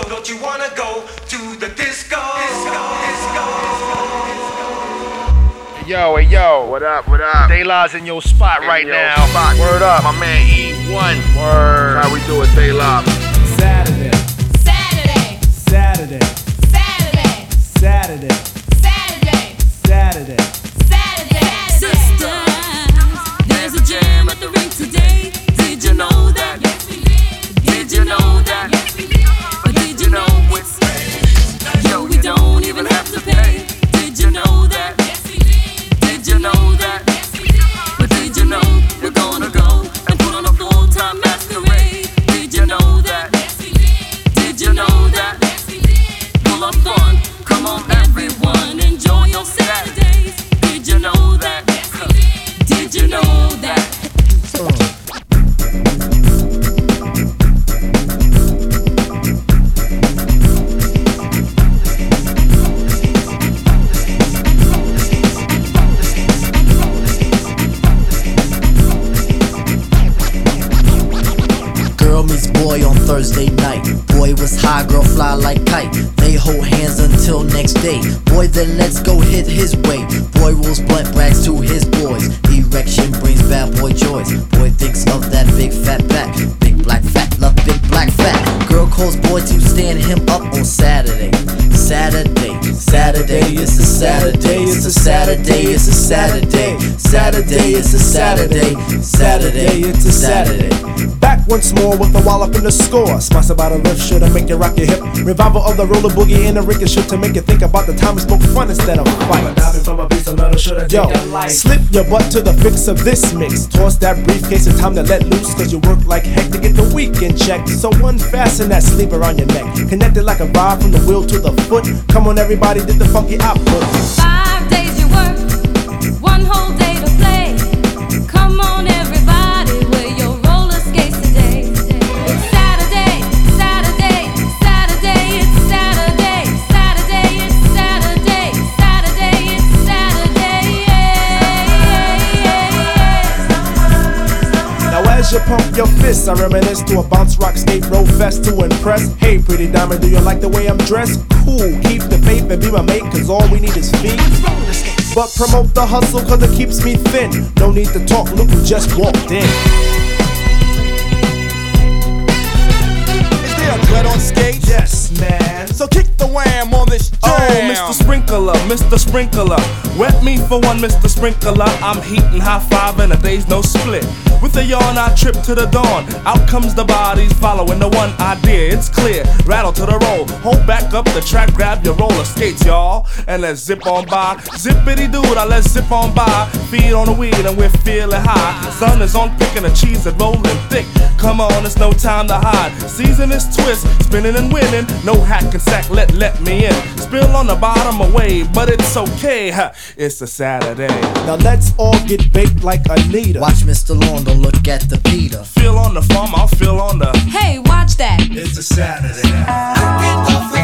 So don't you wanna go to the disco? disco, disco, disco. Yo, hey yo, What up, what up? De La's in your spot right Yo, now. spot. Word up. My man E1. Word. How we do it, Day Love? Saturday, Saturday, Saturday, Saturday, Saturday, Saturday, Saturday. Saturday. Sister, there's a jam at the ring today. Did you know that? Yes, we did. Did you know Thursday night. Boy was high, girl fly like kite. They hold hands until next day. Boy then let's go hit his way. Boy rolls blunt brags to his boys. Erection brings bad boy joys. Boy thinks of that big fat back. Big black fat, love big black fat. Girl calls boy to stand him up on Saturday. Saturday, Saturday, it's a Saturday, it's a Saturday, it's a Saturday. Saturday, it's a Saturday, Saturday, it's a Saturday. Back once more with a wallop in the score. Sponsored by the riff should make you rock your hip. Revival of the roller boogie and the ricochet to make you think about the time we spoke fun instead of fight. Yo, slip your butt to the fix of this mix. Toss that briefcase, it's time to let loose. Cause you work like heck to get the weekend check. So unfasten that sleeve around your neck. Connected like a rod from the wheel to the foot. Come on, everybody, did the funky output. Five days you work, one whole day I reminisce to a bounce rock skate row fest to impress. Hey, pretty diamond, do you like the way I'm dressed? Cool, keep the faith and be my mate, cause all we need is feet. But promote the hustle, cause it keeps me thin. No need to talk, look who just walked in. Is there a dread on skate? Yes, man. So kick the wham on this jam. Mr. Sprinkler, Mr. Sprinkler. Wet me for one, Mr. Sprinkler. I'm heating high five and a day's no split. With a yawn, I trip to the dawn. Out comes the bodies following the one idea. It's clear. Rattle to the roll. Hold back up the track, grab your roller skates, y'all. And let's zip on by. Zippity doo I let's zip on by. Feed on the weed and we're feeling high. Sun is on picking the cheese and rolling thick. Come on, it's no time to hide. Season is twist, spinning and winning. No hack and sack, let let me in. Spill on the bottom away, but it's okay. Ha, It's a Saturday. Now let's all get baked like Anita. Watch Mr. Lawn, don't look at the Peter. Feel on the farm, I'll feel on the. Hey, watch that. It's a Saturday.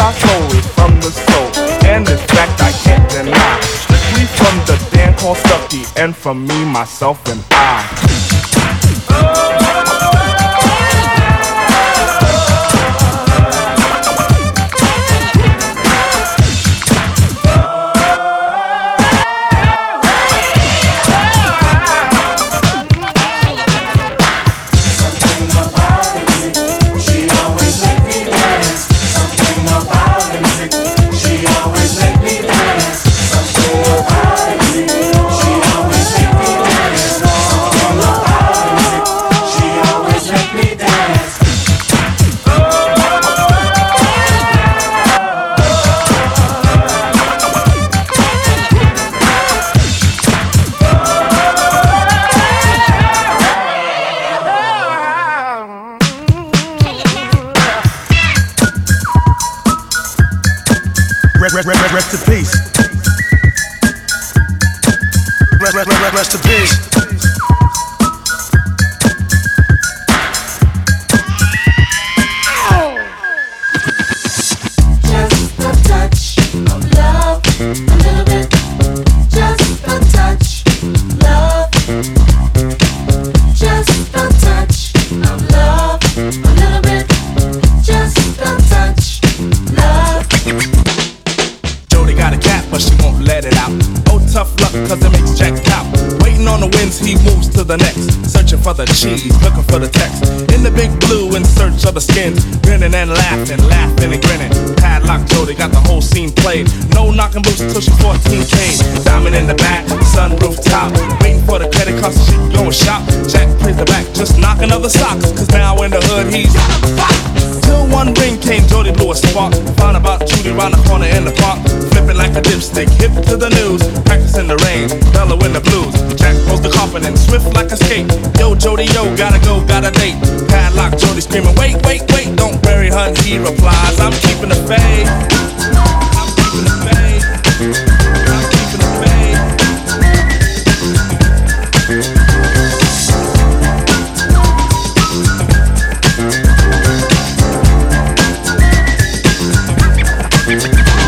I stole it from the soul, and this fact I can't deny. Strictly from the band called Stucky, and for me, myself, and I. for the text. In the big blue, in search of the skins. Grinning and laughing, laughing and grinning. Padlock Jody got the whole scene played. No knocking boots till she's 14K. Diamond in the back, sunroof top. Waiting for the credit card so she can go and shop. Jack plays the back, just knocking other socks. Cause now in the hood, he's Till one ring came, Jody blew a spark. Found about Judy round the corner in the park. Flipping like a dipstick, hip to the news. Practicing the rain, Bella in the blues. Jack pulls the confident, swift like a skate. Yo, Jody, yo, gotta go, got a date. Padlock, Jody screaming, wait, wait, wait, don't bury her. He replies, I'm keeping the faith. I'm keeping the faith. I'm keeping the faith.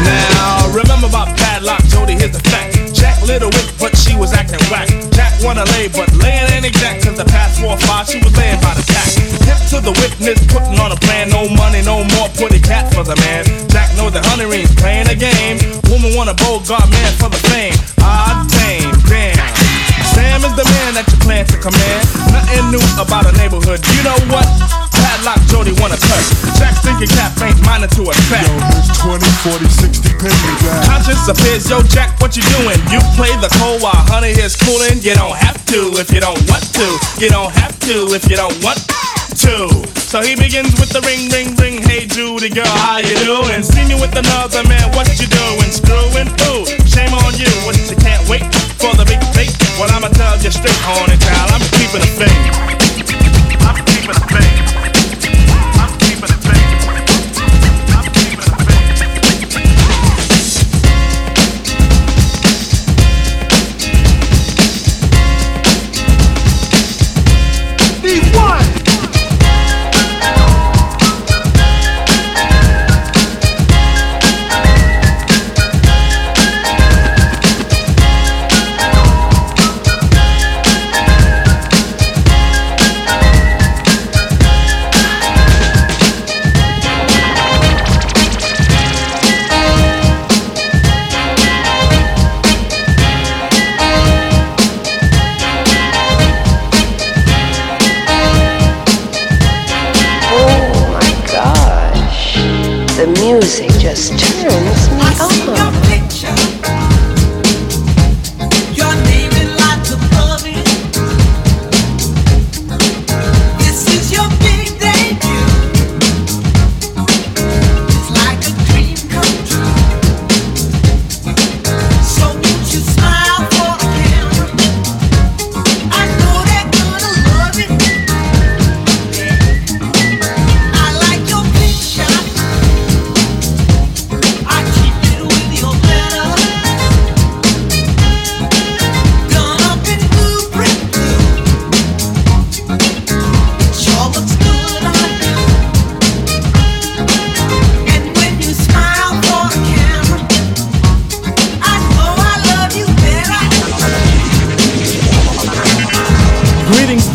Now, remember about padlock, Jody, here's the fact. Jack lit a wick, but she was acting whack. Jack wanna lay, but laying ain't exact. Cause the past four or five, she was laying by the tack. Hip to the witness, putting on a plan. No money, no more, put a cat for the man. Jack know the honey rings, playing a game. Woman want a Bogart man for the fame. Ah, dang, damn. Sam is the man that you plan to command. Nothing new about a neighborhood. You know what? Padlock Jody wanna touch. Jack's thinking cap ain't minded to a track. Here's 20, 40, 60 pennies out. Conscience appears, yo Jack, what you doing? You play the cold while honey is cooling. You don't have to if you don't want to. You don't have to if you don't want to. So he begins with the ring, ring, ring. Hey Judy girl, how you doing? See me with another man, what you doing? Screwing? Ooh, shame on you. What you can't wait for the big date? Well I'ma tell you straight, horny child.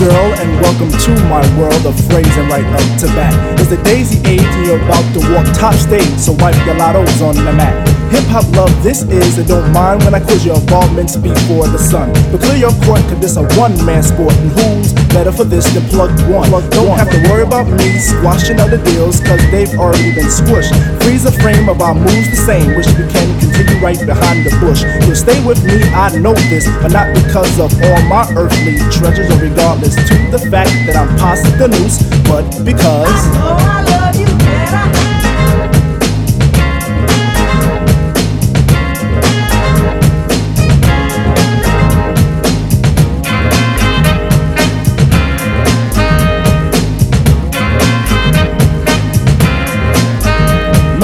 Welcome to my world of phrasing right up to bat. It's the daisy age and you're about to walk top stage, so wipe your lottos on the mat. Hip hop love this is, and don't mind when I quiz your involvements before the sun. But clear your court, cause this a one man sport, and who's better for this than plug one? Plugged Don't have to worry about me squashing other deals, cause they've already been squished. Freeze the frame of our moves the same, which we can continue right behind the bush. You'll stay with me, I know this, but not because of all my earthly treasures, or regardless to the fact that I'm past the noose, but because.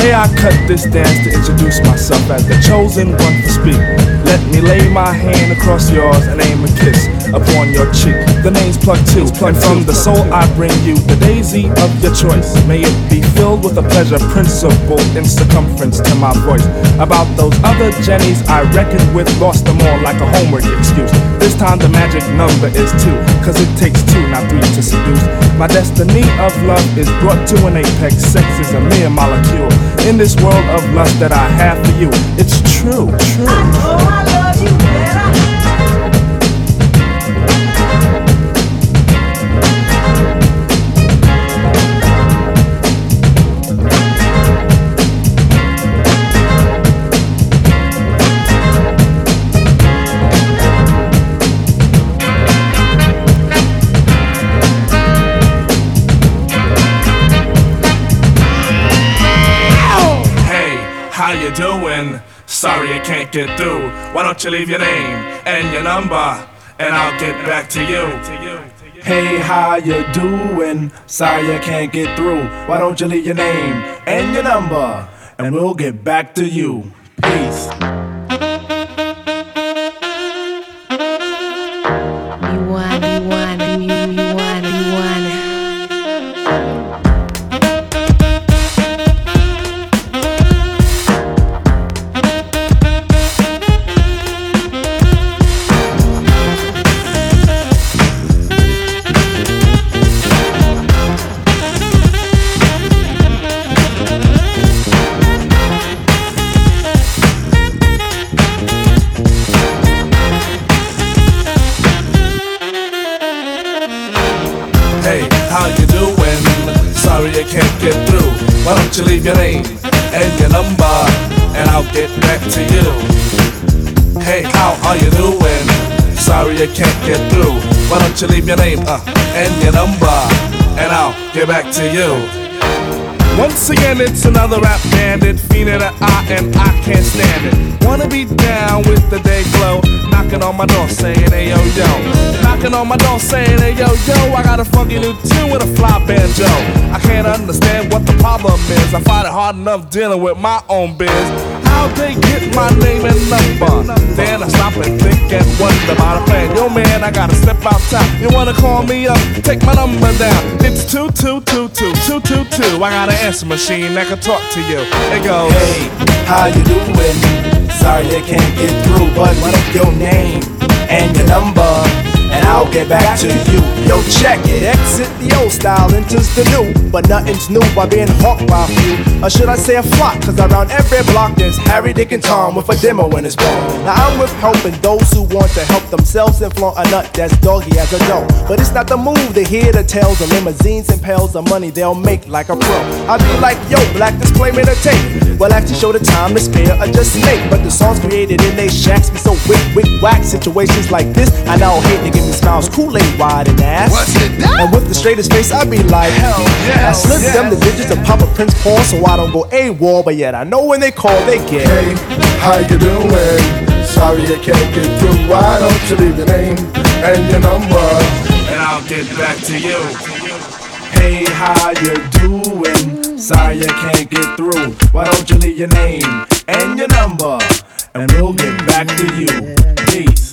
May I cut this dance to introduce myself as the chosen one to speak? Let me lay my hand across yours and aim a kiss upon your cheek. The name's Plug Two, and from the soul I bring you the daisy of your choice. May it be filled with a pleasure principle in circumference to my voice. About those other Jennies I reckoned with, lost them all like a homework excuse. This time the magic number is two, cause it takes two, not three to seduce. My destiny of love is brought to an apex. Sex is a mere molecule. In this world of lust that I have for you, it's true, true. Get through. Why don't you leave your name and your number, and I'll get back to you. Hey, how you doing? Sorry I can't get through. Why don't you leave your name and your number, and we'll get back to you. Peace. Your name and your number, and I'll get back to you. Hey, how are you doing? Sorry I can't get through. Why don't you leave your name uh, and your number, and I'll get back to you. Once again, it's another rap bandit, fiending an eye, and I can't stand it. Wanna be down with the day glow, knocking on my door saying, hey yo yo. Knocking on my door saying, hey yo yo, I got a funky new tune with a fly banjo. I can't understand what the problem is, I find it hard enough dealing with my own biz. How'd they get my name and number? Then I stop and think and wonder about a plan. Yo man, I gotta step outside. You wanna call me up? Take my number down. It's two two two two two two two. I got an answer machine that can talk to you. It goes. Hey, how you doing? Sorry I can't get through, but what up your name and your number? And I'll get back to you. Yo, check it. Exit the old style, enters the new. But nothing's new by being hawked by a few. Or should I say a flock? Cause around every block there's Harry, Dick, and Tom with a demo in his bone. Now I'm with helping those who want to help themselves and flaunt a nut that's doggy as a dough. But it's not the move to hear the tales of limousines and pails of money they'll make like a pro. I be like, yo, black disclaimer to tape. Well, actually show the time to spare or just make. But the songs created in they shacks be so wick, wick, whack. Situations like this, I now hate to give me smiles, Kool-Aid wide and ass. What's it? And with the straightest face, I be like, hell yes, I slip them the digits and pop a Prince Paul so I don't go AWOL. But yet I know when they call, they get. Hey, how you doing? Sorry I can't get through. Why don't you leave your name and your number? And I'll get back to you. Hey, how you doing? Sorry I can't get through. Why don't you leave your name and your number? And we'll get back to you. Peace.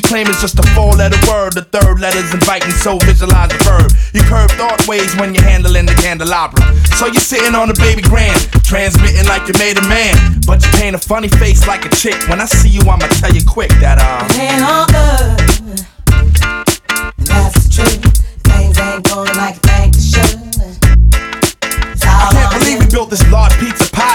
You claim is just a four letter word. The third letter's inviting, so visualize the verb. You curve thought ways when you're handling the candelabra. So you're sitting on a baby grand, transmitting like you made a man. But you paint a funny face like a chick. When I see you, I'ma tell you quick that, uh. Ain't all good.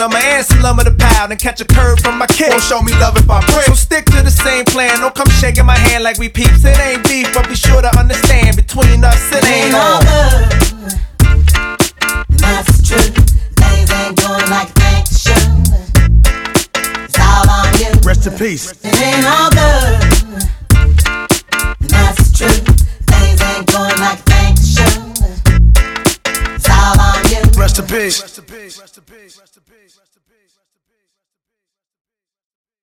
a number and some lumber to pound and catch a curve from my kid. Won't show me love if I break. So stick to the same plan. Don't come shaking my hand like we peeps. It ain't beef, but be sure to understand between us it It ain't ain't all on. good. That's the truth. Things ain't going like you they should. It's all on you. Rest in peace. It ain't all good. That's the truth. Things ain't going like they should. It's all on Rest in peace.